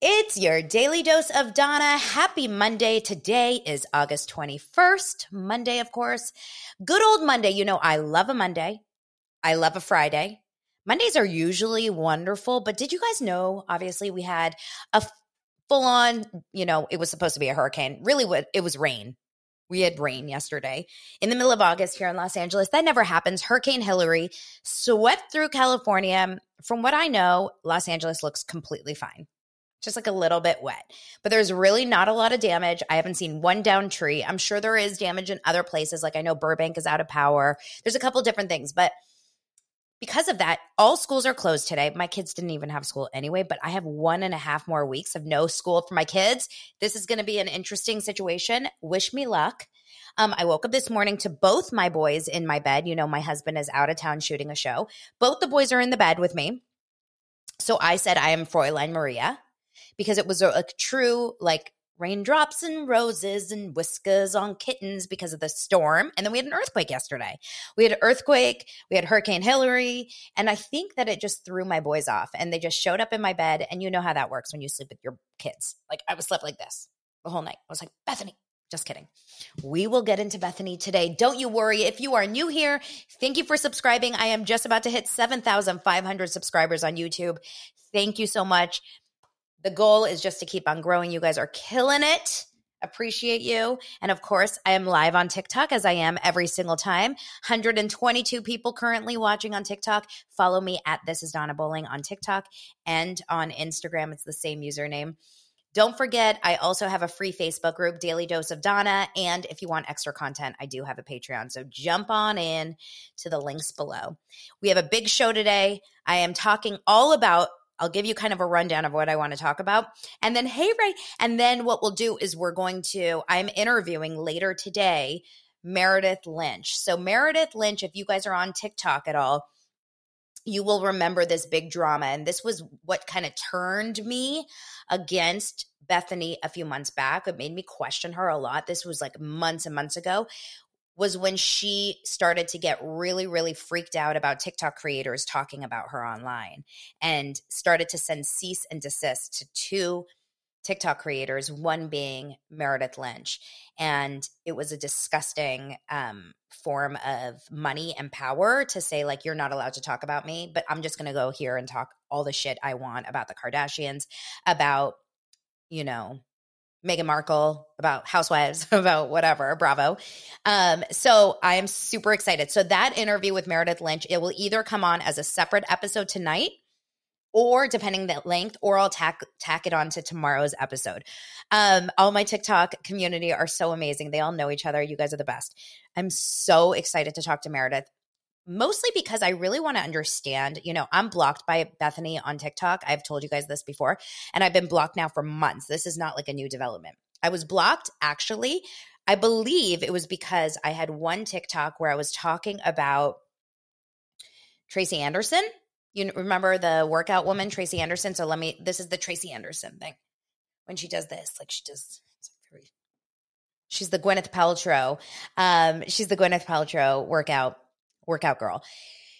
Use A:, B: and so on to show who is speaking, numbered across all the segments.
A: It's your daily dose of Dana. Happy Monday. Today is August 21st. Monday, of course. Good old Monday. You know, I love a Monday. I love a Friday. Mondays are usually wonderful, but did you guys know? Obviously, we had a full on, you know, it was supposed to be a hurricane. Really, what it was rain. We had rain yesterday in the middle of August here in Los Angeles. That never happens. Hurricane Hillary swept through California. From what I know, Los Angeles looks completely fine just like a little bit wet. But there's really not a lot of damage. I haven't seen one down tree. I'm sure there is damage in other places. Like I know Burbank is out of power. There's a couple different things, but because of that, all schools are closed today. My kids didn't even have school anyway, but I have one and a half more weeks of no school for my kids. This is going to be an interesting situation. Wish me luck. Um, I woke up this morning to both my boys in my bed. You know, my husband is out of town shooting a show. Both the boys are in the bed with me. So I said, I am Fräulein Maria because it was a, a true like raindrops and roses and whiskers on kittens because of the storm. And then we had an earthquake yesterday. We had an earthquake, we had Hurricane Hillary. and I think that it just threw my boys off and they just showed up in my bed. And you know how that works when you sleep with your kids. Like I was slept like this the whole night. I was like, Bethenny. Just kidding. We will get into Bethenny today. Don't you worry. If you are new here, thank you for subscribing. I am just about to hit 7,500 subscribers on YouTube. Thank you so much. The goal is just to keep on growing. You guys are killing it. Appreciate you. And of course, I am live on TikTok as I am every single time. 122 people currently watching on TikTok. Follow me at This is Dana Bowling on TikTok and on Instagram. It's the same username. Don't forget, I also have a free Facebook group, Daily Dose of Dana. And if you want extra content, I do have a Patreon. So jump on in to the links below. We have a big show today. I am talking all about I'll give you kind of a rundown of what I want to talk about. And then, hey, Ray. And then what we'll do is we're going to, I'm interviewing later today Meredith Lynch. So, Meredith Lynch, if you guys are on TikTok at all, you will remember this big drama. And this was what kind of turned me against Bethenny a few months back. It made me question her a lot. This was like months and months ago was when she started to get really, really freaked out about TikTok creators talking about her online and started to send cease and desist to two TikTok creators, one being Meredith Lynch. And it was a disgusting um, form of money and power to say, like, you're not allowed to talk about me, but I'm just going to go here and talk all the shit I want about the Kardashians, about, you know, Meghan Markle, about housewives, about whatever, bravo. Um, so I am super excited. So that interview with Meredith Lynch, it will either come on as a separate episode tonight or depending the length, or I'll tack tack it on to tomorrow's episode. Um, all my TikTok community are so amazing. They all know each other. You guys are the best. I'm so excited to talk to Meredith mostly because I really want to understand. You know, I'm blocked by Bethenny on TikTok. I've told you guys this before, and I've been blocked now for months. This is not like a new development. I was blocked actually. I believe it was because I had one TikTok where I was talking about Tracy Anderson. You remember the workout woman, Tracy Anderson? So let me, this is the Tracy Anderson thing. When she does this, like she does, she's the Gwyneth Paltrow. Um, she's the Gwyneth Paltrow workout workout girl.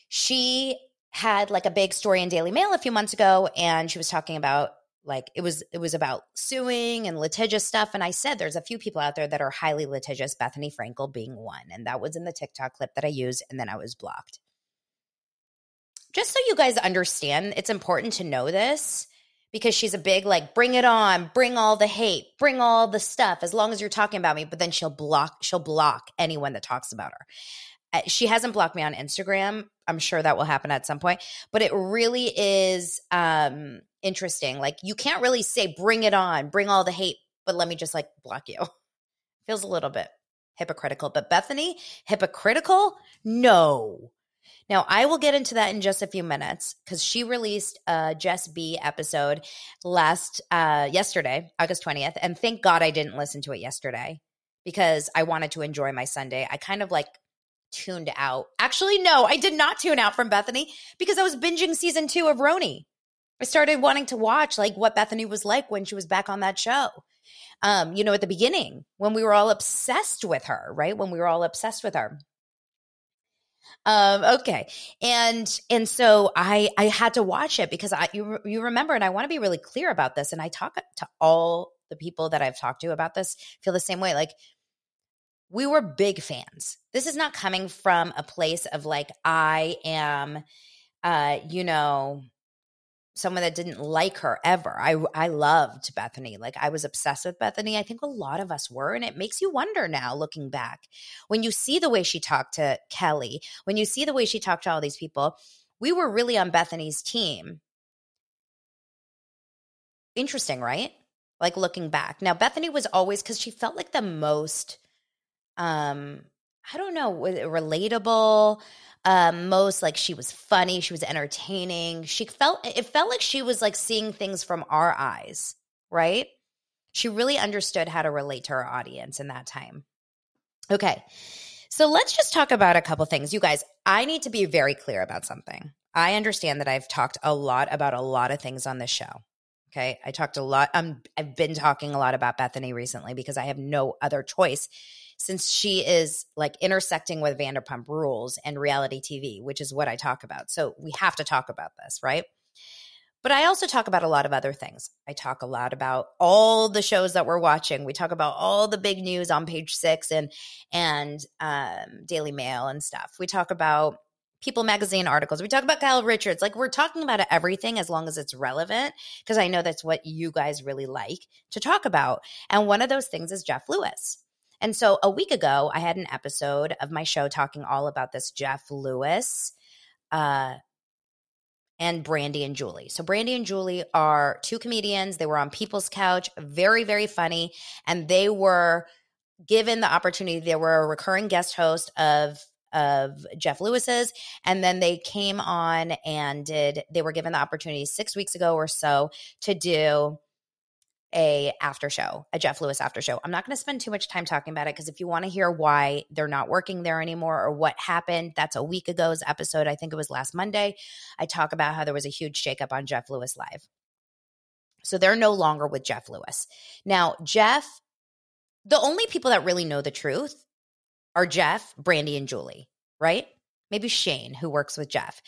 A: She had like a big story in Daily Mail a few months ago, and she was talking about like it was it was about suing and litigious stuff and i said there's a few people out there that are highly litigious bethenny frankel being one and that was in the tiktok clip that i used and then i was blocked just so you guys understand it's important to know this because she's a big like bring it on bring all the hate bring all the stuff as long as you're talking about me but then she'll block she'll block anyone that talks about her she hasn't blocked me on Instagram. I'm sure that will happen at some point, but it really is um interesting. Like you can't really say bring it on, bring all the hate, but let me just like block you. Feels a little bit hypocritical, but Bethenny, hypocritical? No. Now, I will get into that in just a few minutes because she released a Just B episode last uh yesterday, August 20th. And thank God I didn't listen to it yesterday because I wanted to enjoy my Sunday. I kind of like tuned out. Actually, no, I did not tune out from Bethenny because I was binging season two of RHONY. I started wanting to watch like what Bethenny was like when she was back on that show. Um, you know, at the beginning when we were all obsessed with her, right? When we were all obsessed with her. Um, okay. And and so I I had to watch it because I you you remember and I want to be really clear about this and I talk to all the people that I've talked to about this feel the same way like we were big fans. This is not coming from a place of like I am uh you know someone that didn't like her ever. I I loved Bethenny. Like I was obsessed with Bethenny. I think a lot of us were and it makes you wonder now looking back. When you see the way she talked to Kelly, when you see the way she talked to all these people, we were really on Bethenny's team. Interesting, right? Like looking back. Now Bethenny was always cuz she felt like the most um I don't know, relatable um, most like she was funny, she was entertaining. She felt it felt like she was like seeing things from our eyes, right? She really understood how to relate to her audience in that time. Okay. So let's just talk about a couple things. You guys, I need to be very clear about something. I understand that I've talked a lot about a lot of things on this show. Okay. I talked a lot. Um, I've been talking a lot about Bethenny recently because I have no other choice since she is like intersecting with Vanderpump Rules and reality TV, which is what I talk about. So we have to talk about this, right? But I also talk about a lot of other things. I talk a lot about all the shows that we're watching. We talk about all the big news on page six and and um, Daily Mail and stuff. We talk about People magazine articles. We talk about Kyle Richards. Like we're talking about everything as long as it's relevant, because I know that's what you guys really like to talk about. And one of those things is Jeff Lewis. And so a week ago, I had an episode of my show talking all about this Jeff Lewis uh, and Brandi and Julie. So Brandi and Julie are two comedians. They were on People's Couch, very, very funny. And they were given the opportunity, they were a recurring guest host of of Jeff Lewis's. And then they came on and did, they were given the opportunity six weeks ago or so to do a after show, a Jeff Lewis after show. I'm not going to spend too much time talking about it because if you want to hear why they're not working there anymore or what happened, that's a week ago's episode. I think it was last Monday. I talk about how there was a huge shakeup on Jeff Lewis Live. So they're no longer with Jeff Lewis. Now, Jeff, the only people that really know the truth are Jeff, Brandi, and Julie, right? Maybe Shane, who works with Jeff.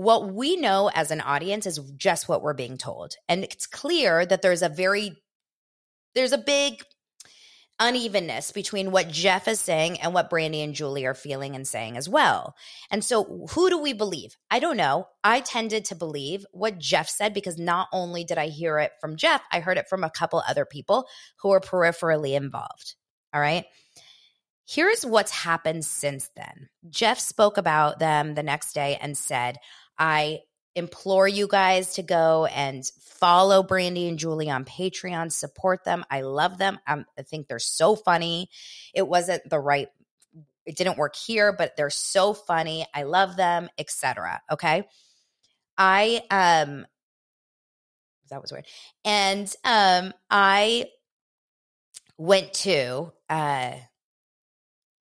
A: What we know as an audience is just what we're being told. And it's clear that there's a very, there's a big unevenness between what Jeff is saying and what Brandi and Julie are feeling and saying as well. And so, who do we believe? I don't know. I tended to believe what Jeff said because not only did I hear it from Jeff, I heard it from a couple other people who were peripherally involved. All right. Here's what's happened since then. Jeff spoke about them the next day and said, I implore you guys to go and follow Brandy and Julie on Patreon, support them. I love them. Um, I think they're so funny. It wasn't the right it didn't work here, but they're so funny. I love them, etc. Okay? I um that was weird. And um I went to uh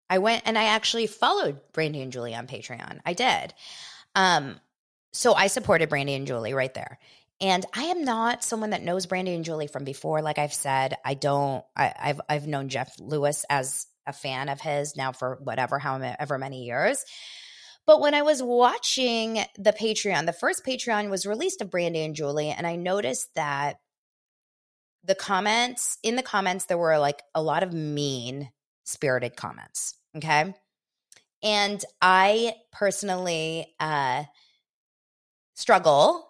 A: I went and I actually followed Brandy and Julie on Patreon. I did. Um, so I supported Brandy and Julie right there. And I am not someone that knows Brandy and Julie from before. Like I've said, I don't. I, have I've known Jeff Lewis as a fan of his now for whatever, however many years. But when I was watching the Patreon, the first Patreon was released of Brandy and Julie, and I noticed that the comments in the comments there were like a lot of mean spirited comments. Okay. And I personally uh, struggle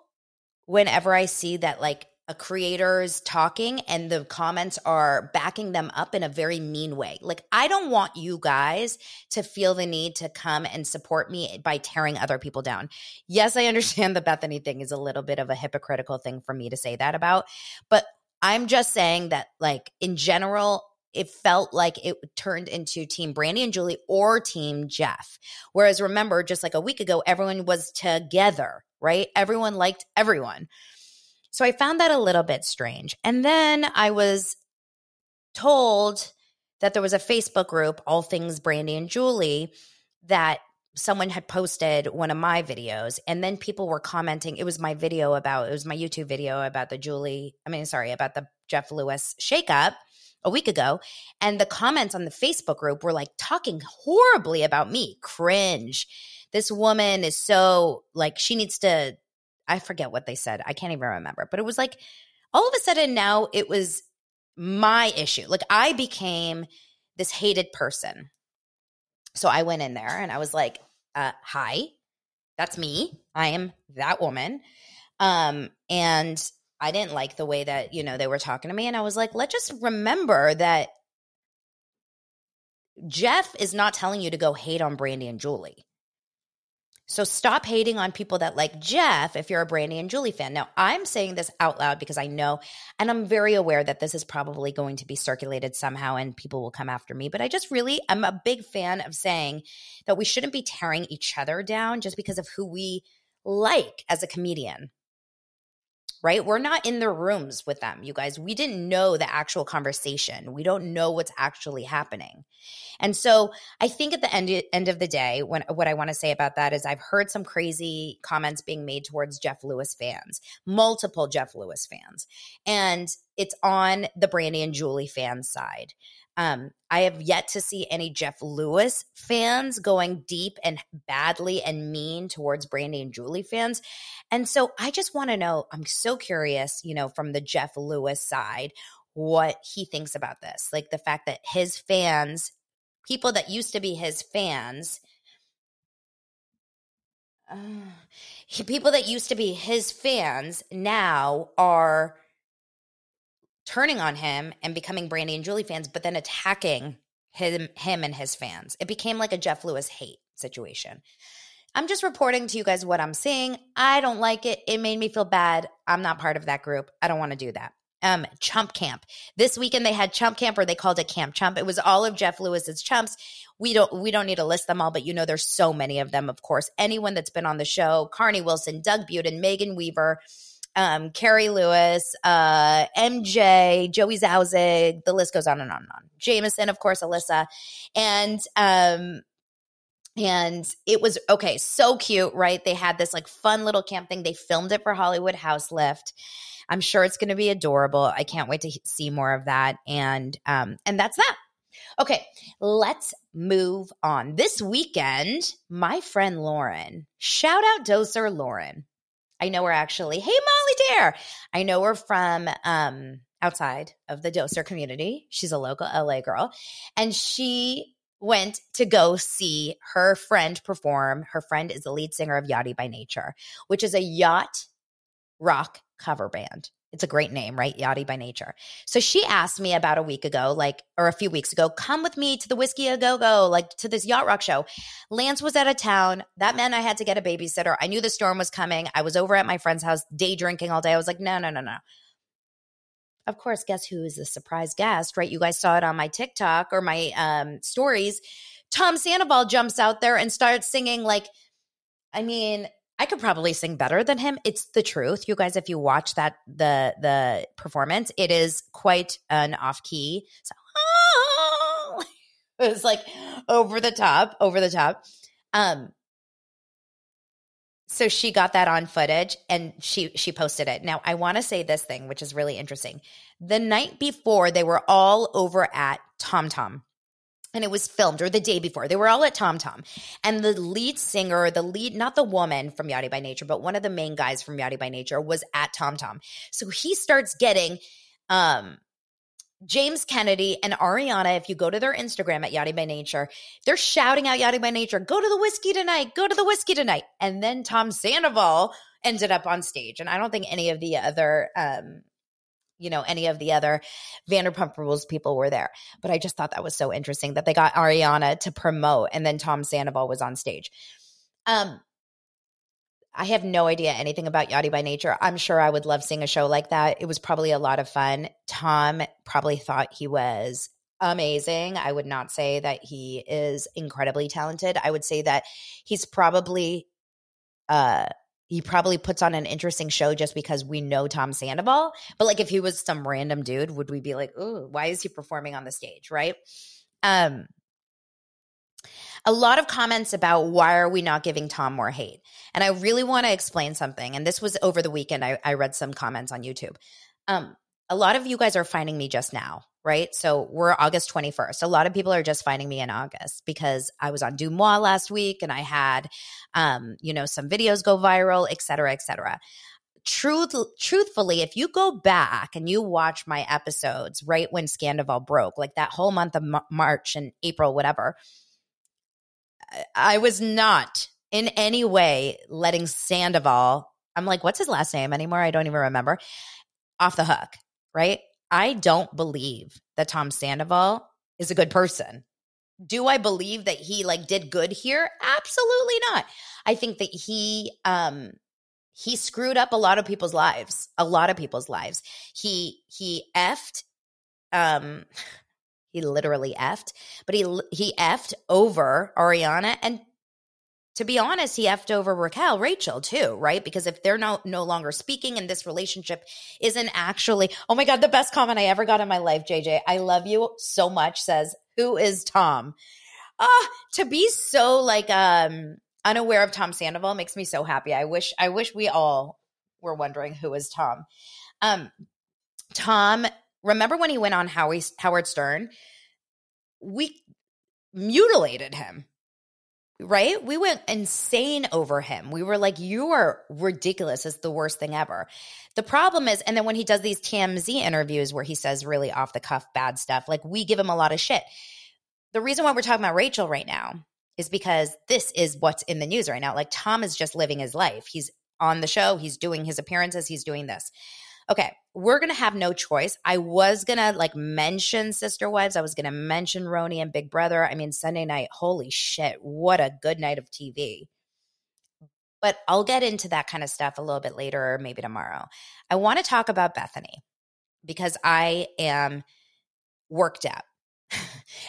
A: whenever I see that, like, a creator's talking and the comments are backing them up in a very mean way. Like, I don't want you guys to feel the need to come and support me by tearing other people down. Yes, I understand the Bethenny thing is a little bit of a hypocritical thing for me to say that about, but I'm just saying that, like, in general, it felt like it turned into Team Brandy and Julie or Team Jeff. Whereas remember, just like a week ago, everyone was together, right? Everyone liked everyone. So I found that a little bit strange. And then I was told that there was a Facebook group, All Things Brandy and Julie, that someone had posted one of my videos and then people were commenting it was my video about it was my youtube video about the julie i mean sorry about the jeff lewis shakeup a week ago and the comments on the facebook group were like talking horribly about me. Cringe. This woman is so like she needs to i forget what they said. I can't even remember. But it was like all of a sudden now it was my issue. Like i became this hated person. So I went in there and I was like, uh, hi, that's me. I am that woman. Um, and I didn't like the way that, you know, they were talking to me. And I was like, let's just remember that Jeff is not telling you to go hate on Brandi and Julie. So stop hating on people that like Jeff if you're a Brandi and Julie fan. Now, I'm saying this out loud because I know and I'm very aware that this is probably going to be circulated somehow and people will come after me, but I just really I'm a big fan of saying that we shouldn't be tearing each other down just because of who we like as a comedian right? We're not in the rooms with them, you guys. We didn't know the actual conversation. We don't know what's actually happening. And so I think at the end, end of the day, when what I want to say about that is I've heard some crazy comments being made towards Jeff Lewis fans, multiple Jeff Lewis fans. And it's on the Brandy and Julie fan side. Um, I have yet to see any Jeff Lewis fans going deep and badly and mean towards Brandy and Julie fans. And so I just want to know, I'm so curious, you know, from the Jeff Lewis side, what he thinks about this. Like the fact that his fans, people that used to be his fans, uh, people that used to be his fans now are turning on him and becoming Brandy and Julie fans, but then attacking him, him and his fans. It became like a Jeff Lewis hate situation. I'm just reporting to you guys what I'm seeing. I don't like it. It made me feel bad. I'm not part of that group. I don't want to do that. Um, Chump Camp. This weekend they had Chump Camp, or they called it Camp Chump. It was all of Jeff Lewis's chumps. We don't we don't need to list them all, but you know there's so many of them. Of course, anyone that's been on the show: Carnie Wilson, Doug Buten, Megan Weaver, um, Carrie Lewis, uh, MJ, Joey Zauzig, the list goes on and on and on. Jameson, of course, Alyssa. And um, and it was okay, so cute, right? They had this like fun little camp thing. They filmed it for Hollywood House Lift. I'm sure it's going to be adorable. I can't wait to see more of that. And um, and that's that. Okay, let's move on. This weekend, my friend Lauren, shout out Doser Lauren. I know her actually. Hey, Molly Dare. I know her from um, outside of the Doser community. She's a local LA girl. And she went to go see her friend perform. Her friend is the lead singer of Yachty by Nature, which is a yacht rock cover band. It's a great name, right? Yachty by Nature. So she asked me about a week ago, like, or a few weeks ago, come with me to the Whisky a Go Go, like to this yacht rock show. Lance was out of town. That meant I had to get a babysitter. I knew the storm was coming. I was over at my friend's house, day drinking all day. I was like, no, no, no, no. Of course, guess who is the surprise guest, right? You guys saw it on my TikTok or my um, stories. Tom Sandoval jumps out there and starts singing like, I mean, I could probably sing better than him. It's the truth. You guys, if you watch that the the performance, it is quite an off key. So oh, it was like over the top, over the top. Um so she got that on footage and she she posted it. Now I want to say this thing which is really interesting. The night before they were all over at Tom Tom and it was filmed or the day before. They were all at Tom Tom. And the lead singer, the lead, not the woman from Yachty by Nature, but one of the main guys from Yachty by Nature was at Tom Tom. So he starts getting um James Kennedy and Ariana, if you go to their Instagram at Yachty by Nature, they're shouting out Yachty by Nature, go to the whiskey tonight, go to the whiskey tonight. And then Tom Sandoval ended up on stage. And I don't think any of the other um you know, any of the other Vanderpump Rules people were there. But I just thought that was so interesting that they got Ariana to promote and then Tom Sandoval was on stage. Um, I have no idea anything about Yachty by Nature. I'm sure I would love seeing a show like that. It was probably a lot of fun. Tom probably thought he was amazing. I would not say that he is incredibly talented. I would say that he's probably uh he probably puts on an interesting show just because we know Tom Sandoval. But like if he was some random dude, would we be like, "Oh, why is he performing on the stage?" right? Um a lot of comments about why are we not giving Tom more hate. And I really want to explain something. And this was over the weekend. I, I read some comments on YouTube. Um, a lot of you guys are finding me just now, right? So we're August 21st. A lot of people are just finding me in August because I was on DeuxMoi last week and I had, um, you know, some videos go viral, et cetera, et cetera. Truth, truthfully, if you go back and you watch my episodes right when Scandoval broke, like that whole month of March and April, whatever, I was not in any way letting Sandoval, I'm like, what's his last name anymore? I don't even remember, off the hook, right? I don't believe that Tom Sandoval is a good person. Do I believe that he like did good here? Absolutely not. I think that he um he screwed up a lot of people's lives, a lot of people's lives. He he effed um he literally effed, but he he effed over Ariana and to be honest, he effed over Raquel, Rachel too, right? Because if they're no no longer speaking and this relationship isn't actually, oh my God, the best comment I ever got in my life, JJ. I love you so much, says, Who is Tom? Ah, to be so like um unaware of Tom Sandoval makes me so happy. I wish I wish we all were wondering who is Tom. Um Tom remember when he went on Howie, Howard Stern? We mutilated him, right? We went insane over him. We were like, you are ridiculous. It's the worst thing ever. The problem is, and then when he does these TMZ interviews where he says really off the cuff bad stuff, like we give him a lot of shit. The reason why we're talking about Rachel right now is because this is what's in the news right now. Like Tom is just living his life. He's on the show, he's doing his appearances, he's doing this okay, we're going to have no choice. I was going to like mention Sister Wives. I was going to mention RHONY and Big Brother. I mean, Sunday night, holy shit, what a good night of TV. But I'll get into that kind of stuff a little bit later or maybe tomorrow. I want to talk about Bethenny because I am worked up.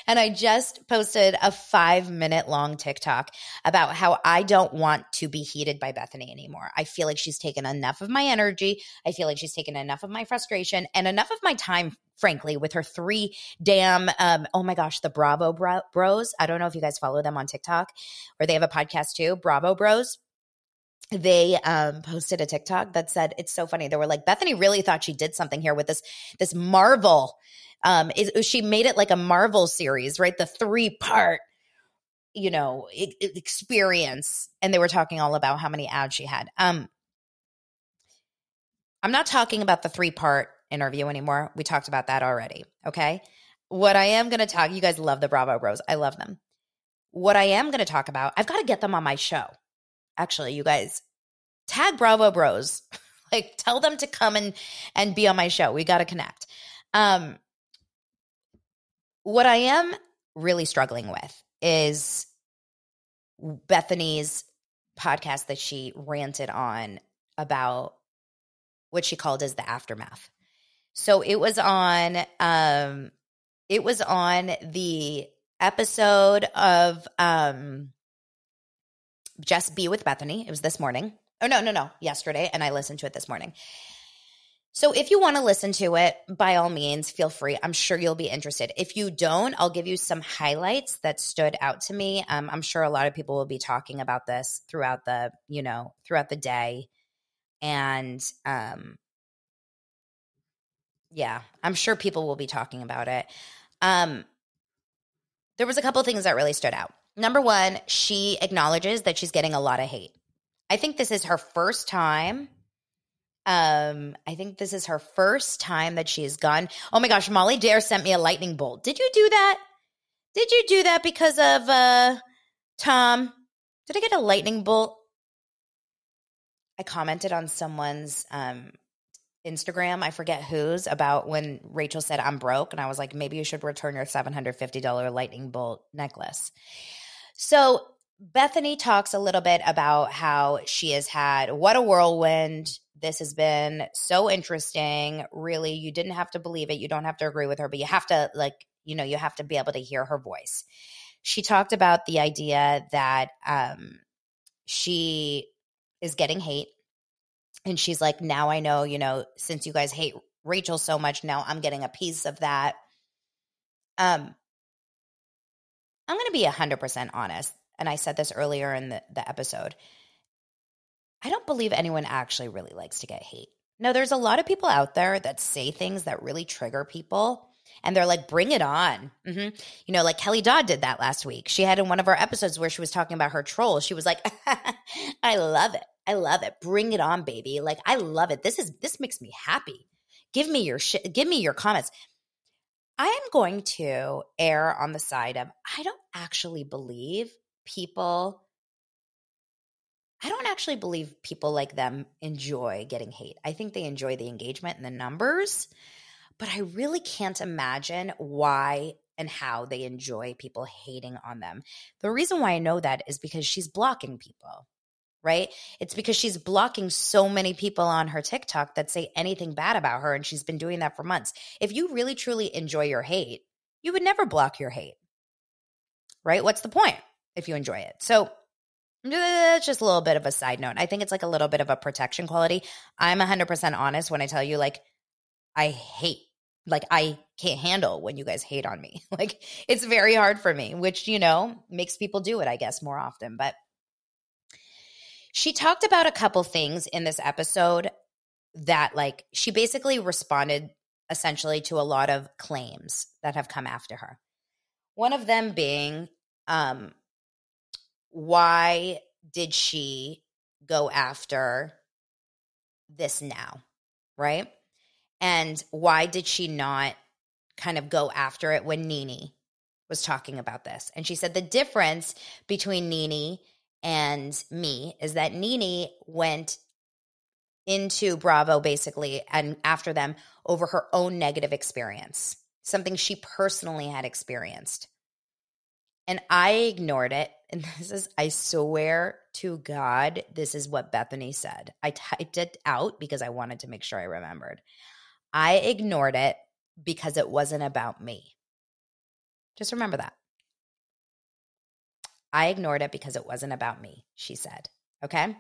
A: And I just posted a five minute long TikTok about how I don't want to be heated by Bethenny anymore. I feel like she's taken enough of my energy. I feel like she's taken enough of my frustration and enough of my time, frankly, with her three damn, um, oh my gosh, the Bravo bro- Bros. I don't know if you guys follow them on TikTok or they have a podcast too, Bravo Bros they um, posted a TikTok that said it's so funny. They were like, "Bethenny really thought she did something here with this this Marvel um, is, she made it like a Marvel series, right? The three part, you know, experience. And they were talking all about how many ads she had. Um, I'm not talking about the three part interview anymore. We talked about that already. Okay. What I am going to talk, you guys love the Bravo Bros. I love them. What I am going to talk about, I've got to get them on my show. Actually, you guys tag Bravo Bros. like tell them to come and and be on my show. We got to connect. Um what I am really struggling with is Bethenny's podcast that she ranted on about what she called as the aftermath. So it was on um it was on the episode of um Just B with Bethenny. It was this morning. Oh no, no, no, yesterday and I listened to it this morning. So if you want to listen to it, by all means, feel free. I'm sure you'll be interested. If you don't, I'll give you some highlights that stood out to me. Um, I'm sure a lot of people will be talking about this throughout the, you know, throughout the day. And um, yeah, I'm sure people will be talking about it. Um, there was a couple things that really stood out. Number one, she acknowledges that she's getting a lot of hate. I think this is her first time um, I think this is her first time that she's gone. Oh my gosh, Molly Dare sent me a lightning bolt. Did you do that? Did you do that because of uh Tom? Did I get a lightning bolt? I commented on someone's um Instagram, I forget whose, about when Rachel said I'm broke and I was like maybe you should return your $750 lightning bolt necklace. So, Bethenny talks a little bit about how she has had what a whirlwind. This has been so interesting. Really, you didn't have to believe it. You don't have to agree with her, but you have to, like, you know, you have to be able to hear her voice. She talked about the idea that um, she is getting hate. And she's like, now I know, you know, since you guys hate Rachel so much, now I'm getting a piece of that. Um, I'm going to be 100% honest. And I said this earlier in the, the episode. I don't believe anyone actually really likes to get hate. No, there's a lot of people out there that say things that really trigger people. And they're like, bring it on. Mm-hmm. You know, like Kelly Dodd did that last week. She had in one of our episodes where she was talking about her troll. She was like, I love it. I love it. Bring it on, baby. Like, I love it. This is, this makes me happy. Give me your shit. Give me your comments. I am going to err on the side of I don't actually believe people I don't actually believe people like them enjoy getting hate. I think they enjoy the engagement and the numbers, but I really can't imagine why and how they enjoy people hating on them. The reason why I know that is because she's blocking people right? It's because she's blocking so many people on her TikTok that say anything bad about her. And she's been doing that for months. If you really truly enjoy your hate, you would never block your hate, right? What's the point if you enjoy it? So, that's just a little bit of a side note. I think it's like a little bit of a protection quality. I'm 100% honest when I tell you, like, I hate, like, I can't handle when you guys hate on me. Like, it's very hard for me, which, you know, makes people do it, I guess, more often. But she talked about a couple things in this episode that, like, she basically responded essentially to a lot of claims that have come after her. One of them being, um, why did she go after this now? Right. And why did she not kind of go after it when Nene was talking about this? And she said the difference between Nene and me is that Nene went into Bravo basically and after them over her own negative experience, something she personally had experienced. And I ignored it. And this is, I swear to God, this is what Bethenny said. I typed it out because I wanted to make sure I remembered. I ignored it because it wasn't about me. Just remember that. I ignored it because it wasn't about me, she said. Okay.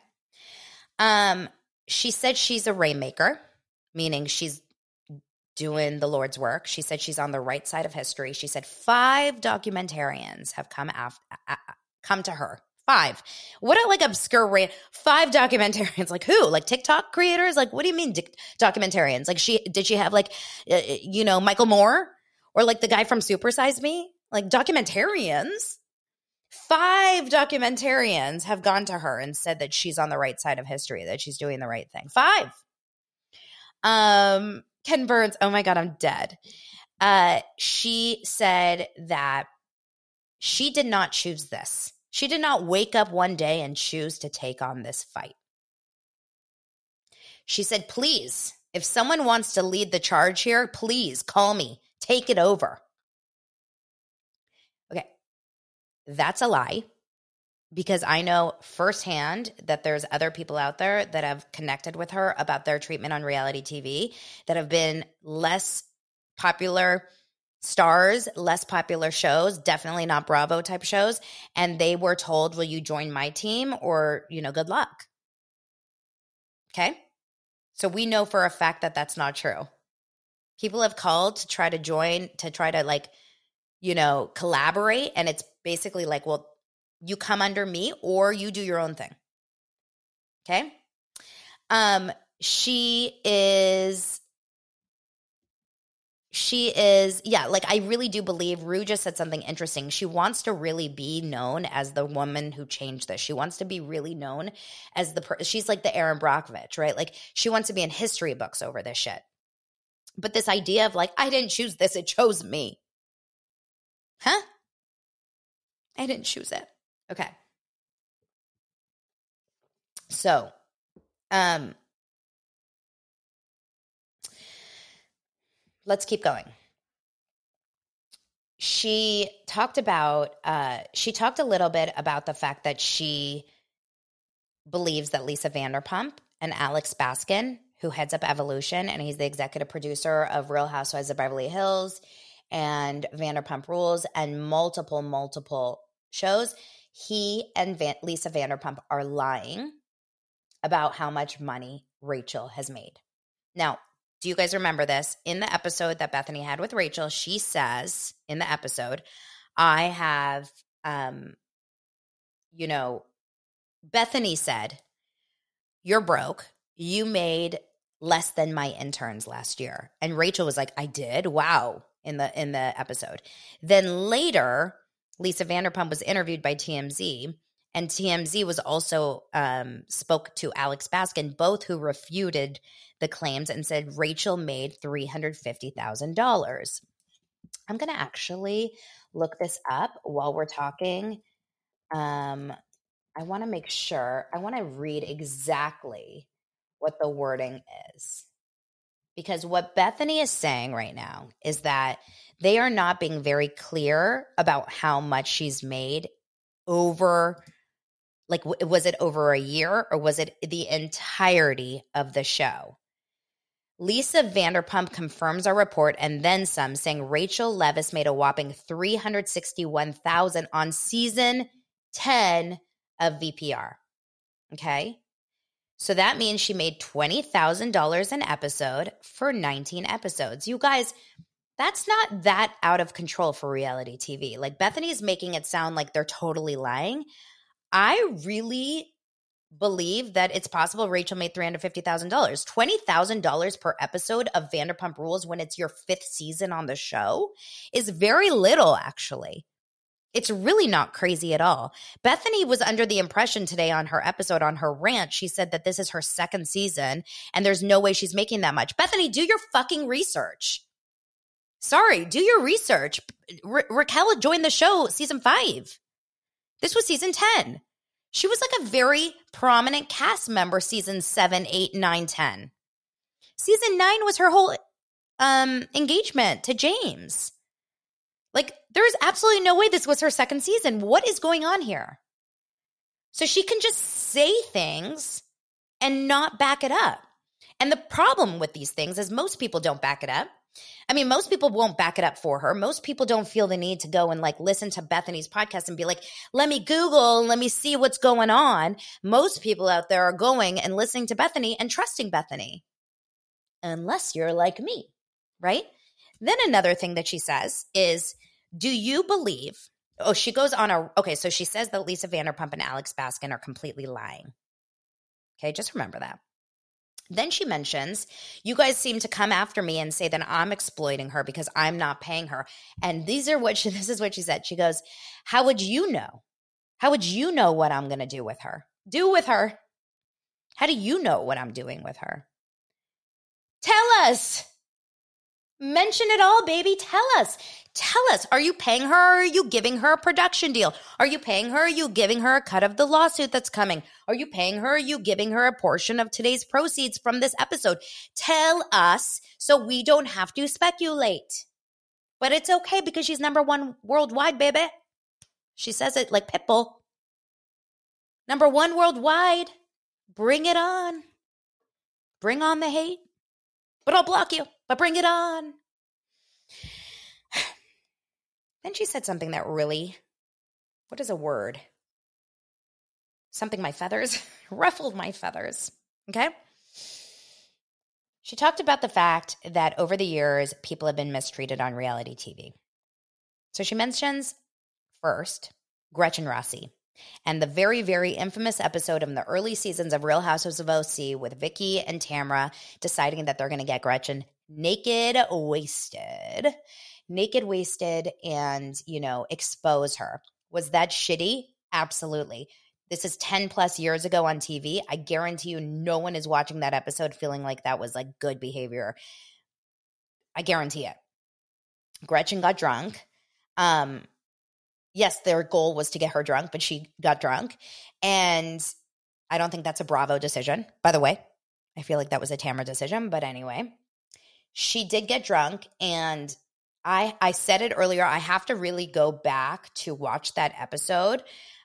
A: Um, she said she's a rainmaker, meaning she's doing the Lord's work. She said she's on the right side of history. She said five documentarians have come after, come to her. Five. What a like obscure rate. Five documentarians. Like who? Like TikTok creators? Like what do you mean documentarians? Like she did she have like uh, uh, you know Michael Moore or like the guy from Supersize Me? Like documentarians? Five documentarians have gone to her and said that she's on the right side of history, that she's doing the right thing. Five. Um, Ken Burns, oh my God, I'm dead. Uh, she said that she did not choose this. She did not wake up one day and choose to take on this fight. She said, please, if someone wants to lead the charge here, please call me, take it over. Okay, that's a lie because I know firsthand that there's other people out there that have connected with her about their treatment on reality TV that have been less popular stars, less popular shows, definitely not Bravo type shows, and they were told, "Will you join my team or, you know, good luck." Okay? So we know for a fact that that's not true. People have called to try to join to try to like you know, collaborate and it's basically like, well, you come under me or you do your own thing. Okay? Um she is she is yeah like i really do believe rue just said something interesting. She wants to really be known as the woman who changed this. She wants to be really known as the per- she's like the erin brockovich right? Like she wants to be in history books over this shit. But this idea of like i didn't choose this it chose me. Huh? I didn't choose it. Okay. So, um, let's keep going. she talked about uh, she talked a little bit about the fact that she believes that Lisa Vanderpump and Alex Baskin, who heads up Evolution, and he's the executive producer of Real Housewives of Beverly Hills and Vanderpump Rules and multiple, multiple shows, he and Van- Lisa Vanderpump are lying about how much money Rachel has made. Now, do you guys remember this? In the episode that Bethenny had with Rachel, she says in the episode, I have, um, you know, Bethenny said, You're broke. You made less than my interns last year. And Rachel was like, I did. Wow. In the in the episode. Then later, Lisa Vanderpump was interviewed by TMZ, and TMZ was also um, spoke to Alex Baskin, both who refuted the claims and said Rachel made three hundred fifty thousand dollars. I'm going to actually look this up while we're talking. Um, I want to make sure. I want to read exactly what the wording is. Because what Bethenny is saying right now is that they are not being very clear about how much she's made over like was it over a year or was it the entirety of the show lisa vanderpump confirms our report and then some saying rachel leviss made a whopping 361000 on season 10 of vpr okay so that means she made $20,000 an episode for 19 episodes. You guys, that's not that out of control for reality TV. Like Bethenny's making it sound like they're totally lying. I really believe that it's possible Rachel made $350,000. $20,000 per episode of Vanderpump Rules when it's your fifth season on the show is very little, actually. It's really not crazy at all. Bethenny was under the impression today on her episode on her rant. She said that this is her second season and there's no way she's making that much. Bethenny, do your fucking research. Sorry, do your research. Ra- Raquel joined the show season five. This was season 10. She was like a very prominent cast member season seven, eight, nine, 10. Season nine was her whole um, engagement to James. Like, there's absolutely no way this was her second season. What is going on here? So she can just say things and not back it up. And the problem with these things is most people don't back it up. I mean, most people won't back it up for her. Most people don't feel the need to go and like listen to Bethenny's podcast and be like, let me Google let me see what's going on. Most people out there are going and listening to Bethenny and trusting Bethenny, Unless you're like me, right? Then another thing that she says is, Do you believe? Oh, she goes on a. Okay, so she says that Lisa Vanderpump and Alex Baskin are completely lying. Okay, just remember that. Then she mentions, You guys seem to come after me and say that I'm exploiting her because I'm not paying her. And these are what she, this is what she said. She goes, How would you know? How would you know what I'm going to do with her? Do with her? How do you know what I'm doing with her? Tell us. Mention it all, baby. Tell us. Tell us. Are you paying her or are you giving her a production deal? Are you paying her? Or are you giving her a cut of the lawsuit that's coming? Are you paying her? Or are you giving her a portion of today's proceeds from this episode? Tell us so we don't have to speculate. But it's okay because she's number one worldwide, baby. She says it like Pitbull. Number one worldwide. Bring it on. Bring on the hate. But I'll block you but bring it on. Then she said something that really, what is a word? Something my feathers, ruffled my feathers. Okay. She talked about the fact that over the years, people have been mistreated on reality TV. So she mentions first Gretchen Rossi and the very, very infamous episode in the early seasons of Real Housewives of OC with Vicki and Tamra deciding that they're going to get Gretchen naked, wasted, naked, wasted, and, you know, expose her. Was that shitty? Absolutely. This is 10 plus years ago on TV. I guarantee you, no one is watching that episode feeling like that was like good behavior. I guarantee it. Gretchen got drunk. Um, yes, their goal was to get her drunk, but she got drunk. And I don't think that's a Bravo decision, by the way. I feel like that was a Tamra decision, but anyway she did get drunk and I I said it earlier. I have to really go back to watch that episode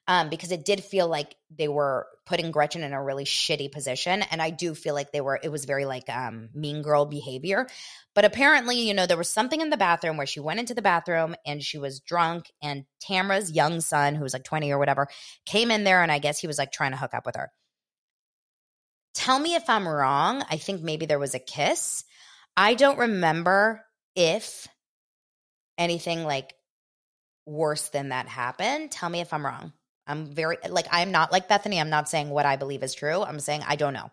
A: um, because it did feel like they were putting Gretchen in a really shitty position, and I do feel like they were. It was very like um, mean girl behavior. But apparently, you know, there was something in the bathroom where she went into the bathroom and she was drunk, and Tamra's young son, who was like twenty or whatever, came in there, and I guess he was like trying to hook up with her. Tell me if I'm wrong. I think maybe there was a kiss. I don't remember if anything like worse than that happened. Tell me if I'm wrong. I'm very like I'm not like Bethenny. I'm not saying what I believe is true. I'm saying I don't know.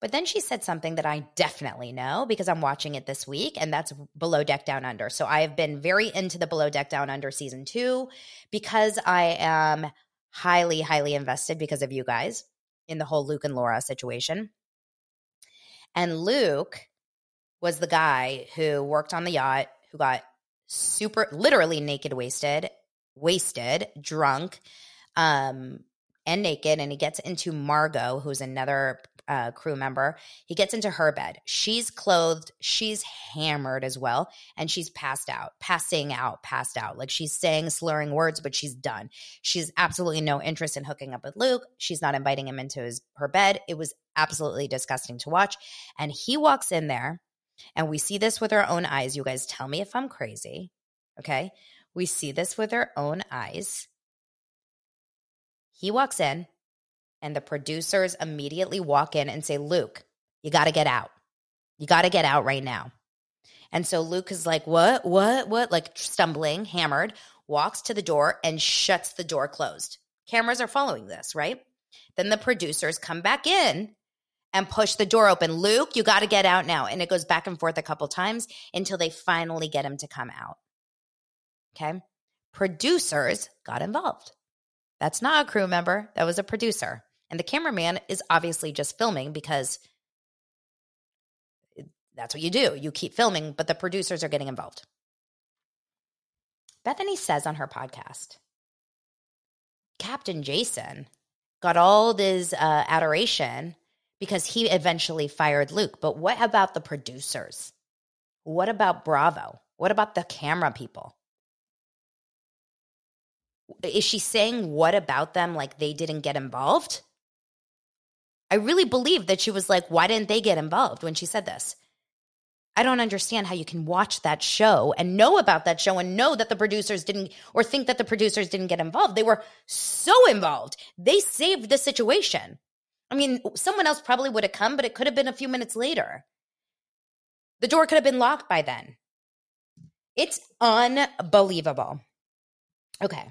A: But then she said something that I definitely know because I'm watching it this week, and that's Below Deck Down Under. So I have been very into the Below Deck Down Under season two because I am highly, highly invested because of you guys in the whole Luke and Laura situation. And Luke was the guy who worked on the yacht, who got super, literally naked, wasted, wasted, drunk, um, and naked. And he gets into Margot, who's another uh, crew member. He gets into her bed. She's clothed. She's hammered as well. And she's passed out, passing out, passed out. Like she's saying slurring words, but she's done. She's absolutely no interest in hooking up with Luke. She's not inviting him into his her bed. It was absolutely disgusting to watch. And he walks in there, and we see this with our own eyes. You guys tell me if I'm crazy. Okay. We see this with our own eyes. He walks in and the producers immediately walk in and say, Luke, you got to get out. You got to get out right now. And so Luke is like, What? What? What? Like stumbling, hammered, walks to the door and shuts the door closed. Cameras are following this, right? Then the producers come back in and push the door open. Luke, you got to get out now. And it goes back and forth a couple times until they finally get him to come out. Okay. Producers got involved. That's not a crew member, that was a producer. And the cameraman is obviously just filming because that's what you do. You keep filming, but the producers are getting involved. Bethenny says on her podcast, Captain Jason got all this uh, adoration because he eventually fired Luke. But what about the producers? What about Bravo? What about the camera people? Is she saying what about them like they didn't get involved? I really believe that she was like, why didn't they get involved when she said this? I don't understand how you can watch that show and know about that show and know that the producers didn't or think that the producers didn't get involved. They were so involved. They saved the situation. I mean, someone else probably would have come, but it could have been a few minutes later. The door could have been locked by then. It's unbelievable. Okay.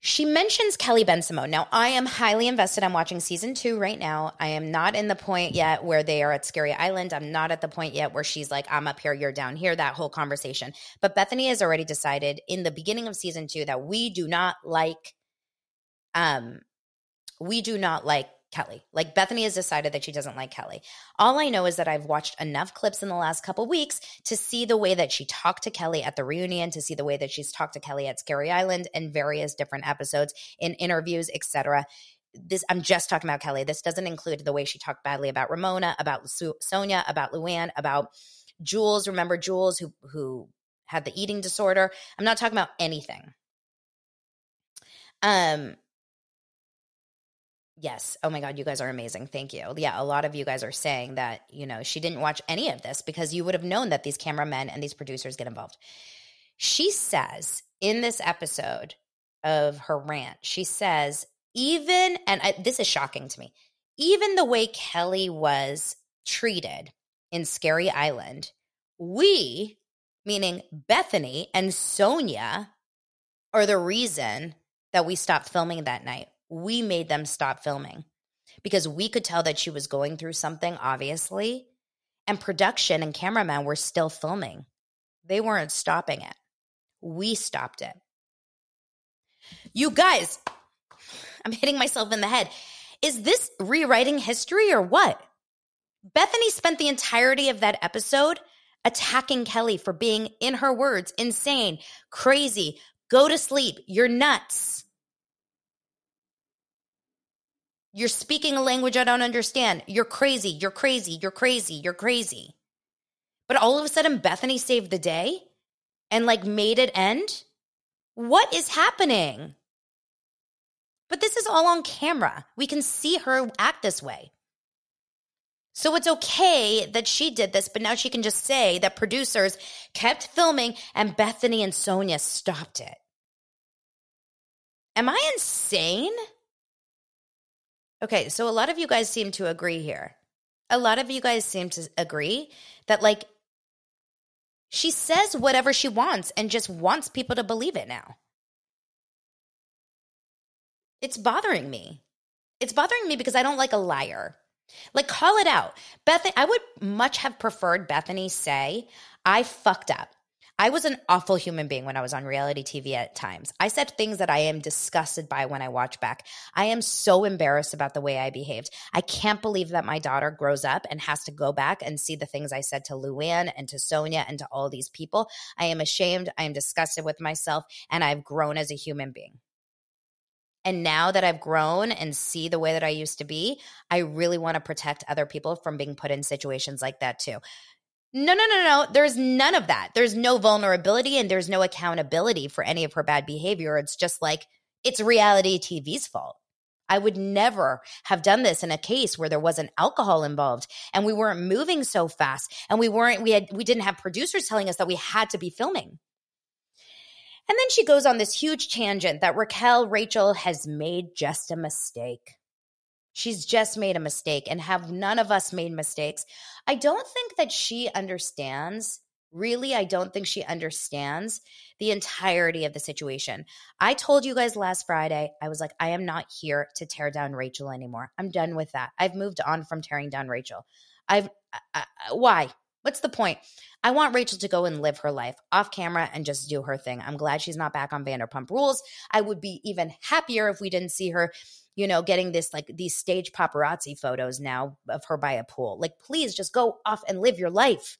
A: She mentions Kelly Bensimon. Now, I am highly invested. I'm watching season two right now. I am not in the point yet where they are at Scary Island. I'm not at the point yet where she's like, I'm up here, you're down here, that whole conversation. But Bethenny has already decided in the beginning of season two that we do not like, um, we do not like Kelly. Like Bethenny has decided that she doesn't like Kelly. All I know is that I've watched enough clips in the last couple weeks to see the way that she talked to Kelly at the reunion, to see the way that she's talked to Kelly at Scary Island and various different episodes in interviews, etc. This I'm just talking about Kelly. This doesn't include the way she talked badly about Ramona, about Su- Sonja, about Luann, about Jules. Remember Jules who who had the eating disorder. I'm not talking about anything. Um Yes. Oh my God, you guys are amazing. Thank you. Yeah, a lot of you guys are saying that, you know, she didn't watch any of this because you would have known that these cameramen and these producers get involved. She says in this episode of her rant, she says, even, and I, this is shocking to me, even the way Kelly was treated in Scary Island, we, meaning Bethenny and Sonja, are the reason that we stopped filming that night we made them stop filming because we could tell that she was going through something, obviously. And production and cameraman were still filming. They weren't stopping it. We stopped it. You guys, I'm hitting myself in the head. Is this rewriting history or what? Bethenny spent the entirety of that episode attacking Kelly for being, in her words, insane, crazy, go to sleep, you're nuts. You're speaking a language I don't understand. You're crazy. You're crazy. You're crazy. You're crazy. But all of a sudden, Bethenny saved the day and like made it end? What is happening? But this is all on camera. We can see her act this way. So it's okay that she did this, but now she can just say that producers kept filming and Bethenny and Sonja stopped it. Am I insane? Okay, so a lot of you guys seem to agree here. A lot of you guys seem to agree that, like, she says whatever she wants and just wants people to believe it now. It's bothering me. It's bothering me because I don't like a liar. Like, call it out. Bethenny, I would much have preferred Bethenny say, I fucked up. I was an awful human being when I was on reality TV at times. I said things that I am disgusted by when I watch back. I am so embarrassed about the way I behaved. I can't believe that my daughter grows up and has to go back and see the things I said to Luann and to Sonja and to all these people. I am ashamed. I am disgusted with myself, and I've grown as a human being. And now that I've grown and see the way that I used to be, I really want to protect other people from being put in situations like that too. No, no, no, no. There's none of that. There's no vulnerability and there's no accountability for any of her bad behavior. It's just like it's reality TV's fault. I would never have done this in a case where there wasn't alcohol involved and we weren't moving so fast and we weren't we had we didn't have producers telling us that we had to be filming. And then she goes on this huge tangent that Raquel Rachel has made just a mistake. She's just made a mistake and have none of us made mistakes. I don't think that she understands. Really, I don't think she understands the entirety of the situation. I told you guys last Friday, I was like, I am not here to tear down Rachel anymore. I'm done with that. I've moved on from tearing down Rachel. I've, why? What's the point? I want Rachel to go and live her life off camera and just do her thing. I'm glad she's not back on Vanderpump Rules. I would be even happier if we didn't see her, you know, getting this like these stage paparazzi photos now of her by a pool. Like, please just go off and live your life.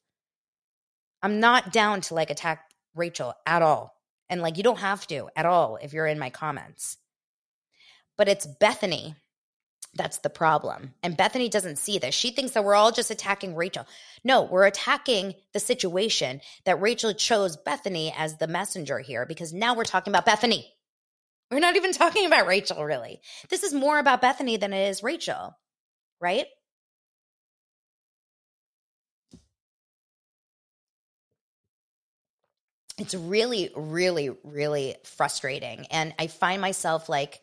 A: I'm not down to like attack Rachel at all. And like, you don't have to at all if you're in my comments. But it's Bethenny that's the problem. And Bethenny doesn't see this. She thinks that we're all just attacking Rachel. No, we're attacking the situation that Rachel chose Bethenny as the messenger here because now we're talking about Bethenny. We're not even talking about Rachel, really. This is more about Bethenny than it is Rachel, right? It's really, really, really frustrating. And I find myself like,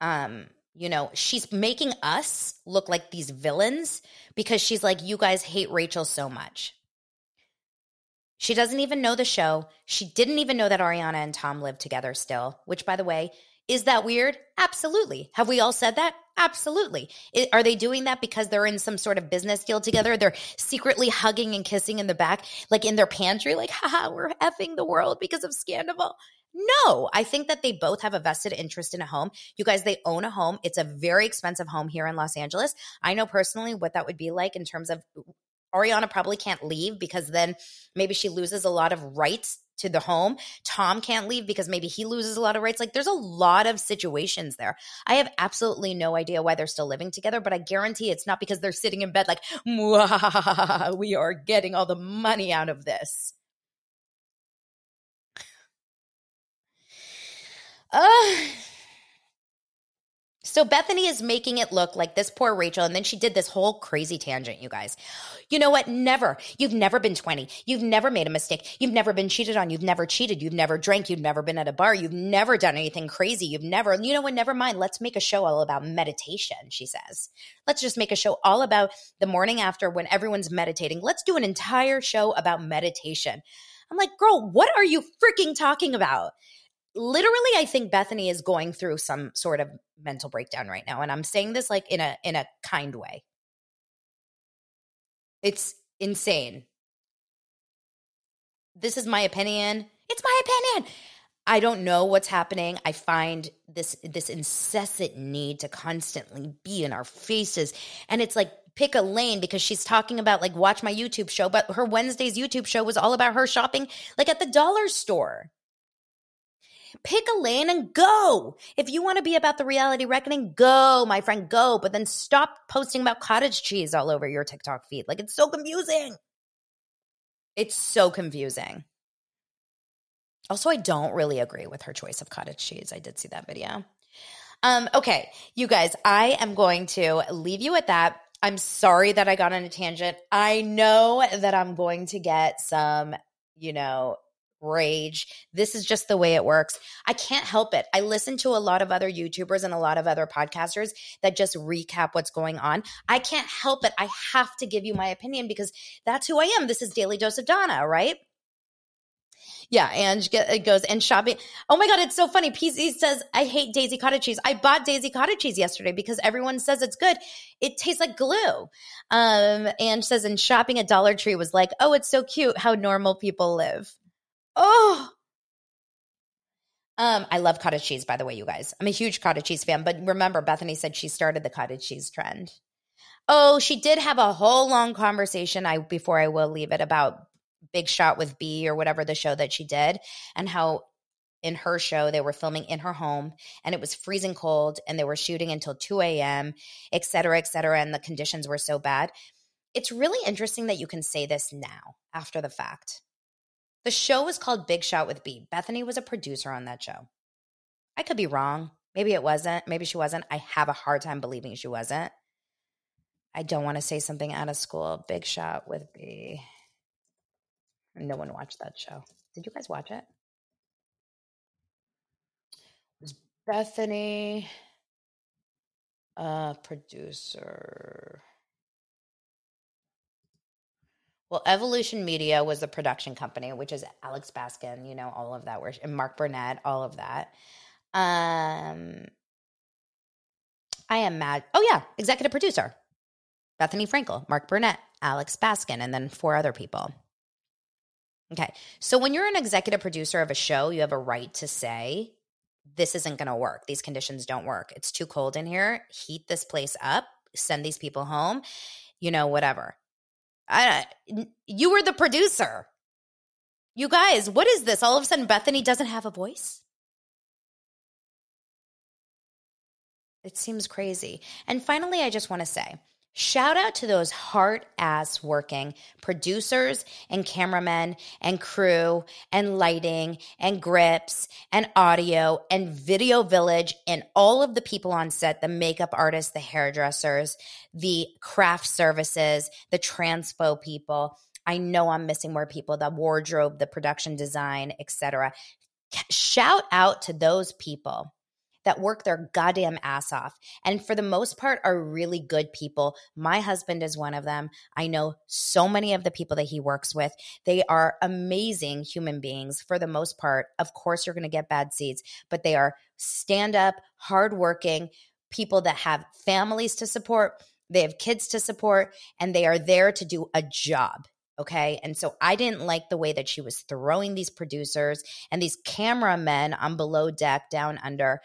A: um, you know, she's making us look like these villains because she's like, you guys hate Rachel so much. She doesn't even know the show. She didn't even know that Ariana and Tom live together still, which, by the way, is that weird? Absolutely. Have we all said that? Absolutely. It, are they doing that because they're in some sort of business deal together? They're secretly hugging and kissing in the back, like in their pantry, like, haha, we're effing the world because of Scandal. No, I think that they both have a vested interest in a home. You guys, they own a home. It's a very expensive home here in Los Angeles. I know personally what that would be like in terms of Ariana probably can't leave because then maybe she loses a lot of rights to the home. Tom can't leave because maybe he loses a lot of rights. Like there's a lot of situations there. I have absolutely no idea why they're still living together, but I guarantee it's not because they're sitting in bed like, we are getting all the money out of this. Uh, so Bethenny is making it look like this poor Rachel, and then she did this whole crazy tangent, you guys. You know what? Never. You've never been 20. You've never made a mistake. You've never been cheated on. You've never cheated. You've never drank. You've never been at a bar. You've never done anything crazy. You've never, you know what? Never mind. Let's make a show all about meditation, she says. Let's just make a show all about the morning after when everyone's meditating. Let's do an entire show about meditation. I'm like, girl, what are you freaking talking about? Literally i think bethenny is going through some sort of mental breakdown right now and i'm saying this like in a in a kind way. It's insane. This is my opinion. It's my opinion! I don't know what's happening. I find this this incessant need to constantly be in our faces and it's like pick a lane because she's talking about like watch my youtube show but her wednesday's youtube show was all about her shopping like at the dollar store Pick a lane and go. If you want to be about the reality reckoning, go, my friend, go. But then stop posting about cottage cheese all over your TikTok feed. Like it's so confusing. It's so confusing. Also, I don't really agree with her choice of cottage cheese. I did see that video. Um, okay, you guys, I am going to leave you at that. I'm sorry that I got on a tangent. I know that I'm going to get some, you know, rage. This is just the way it works. I can't help it. I listen to a lot of other YouTubers and a lot of other podcasters that just recap what's going on. I can't help it. I have to give you my opinion because that's who I am. This is Daily Dose of Dana, right? Yeah, and it goes and shopping. Oh my god, it's so funny. PC says I hate Daisy cottage cheese. I bought Daisy cottage cheese yesterday because everyone says it's good. It tastes like glue. Um, and says and shopping at Dollar Tree was like, oh, it's so cute how normal people live. Oh. Um, I love cottage cheese, by the way, you guys. I'm a huge cottage cheese fan, but remember, Bethenny said she started the cottage cheese trend. Oh, she did have a whole long conversation. I before I will leave it about Big Shot with B or whatever the show that she did, and how in her show they were filming in her home and it was freezing cold and they were shooting until 2 a.m., et cetera, et cetera, and the conditions were so bad. It's really interesting that you can say this now after the fact. The show was called Big Shot with B. Bethenny was a producer on that show. I could be wrong. Maybe it wasn't. Maybe she wasn't. I have a hard time believing she wasn't. I don't want to say something out of school. Big Shot with B. No one watched that show. Did you guys watch it? Was Bethenny, uh, producer. Well, Evolution Media was the production company, which is Alex Baskin, you know, all of that, and Mark Burnett, all of that. Um, I am mad. Oh yeah, executive producer, Bethenny Frankel, Mark Burnett, Alex Baskin, and then four other people. Okay. So when you're an executive producer of a show, you have a right to say, this isn't going to work. These conditions don't work. It's too cold in here. Heat this place up, send these people home, you know, whatever. I, you were the producer. You guys, what is this? All of a sudden, Bethenny doesn't have a voice? It seems crazy. And finally, I just want to say, Shout out to those hard ass working producers and cameramen and crew and lighting and grips and audio and video village and all of the people on set the makeup artists, the hairdressers, the craft services, the transpo people. I know I'm missing more people, the wardrobe, the production design, etc. Shout out to those people that work their goddamn ass off and for the most part are really good people. My husband is one of them. I know so many of the people that he works with. They are amazing human beings for the most part. Of course, you're going to get bad seeds, but they are stand up, hardworking people that have families to support. They have kids to support and they are there to do a job. Okay. And so I didn't like the way that she was throwing these producers and these cameramen on below deck down under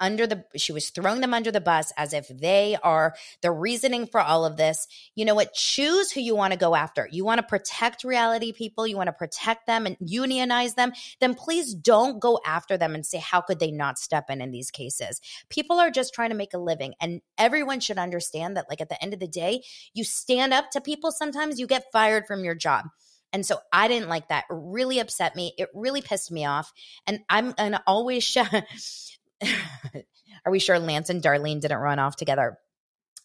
A: under the she was throwing them under the bus as if they are the reasoning for all of this. You know what? Choose who you want to go after. You want to protect reality people. You want to protect them and unionize them. Then please don't go after them and say how could they not step in in these cases? People are just trying to make a living and everyone should understand that like at the end of the day you stand up to people sometimes you get fired from your job. And so I didn't like that. It really upset me. It really pissed me off. And I'm going to always show Are we sure Lance and Darlene didn't run off together?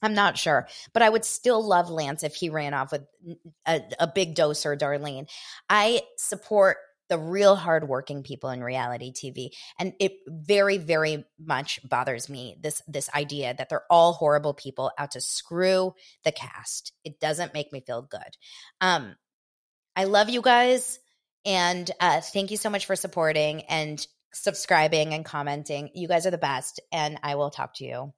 A: I'm not sure, but I would still love Lance if he ran off with a, a big doser, Darlene. I support the real hardworking people in reality TV, and it very, very much bothers me this this idea that they're all horrible people out to screw the cast. It doesn't make me feel good. Um, I love you guys, and uh, thank you so much for supporting. And subscribing and commenting. You guys are the best. And I will talk to you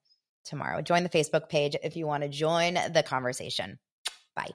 A: tomorrow. Join the Facebook page if you want to join the conversation. Bye.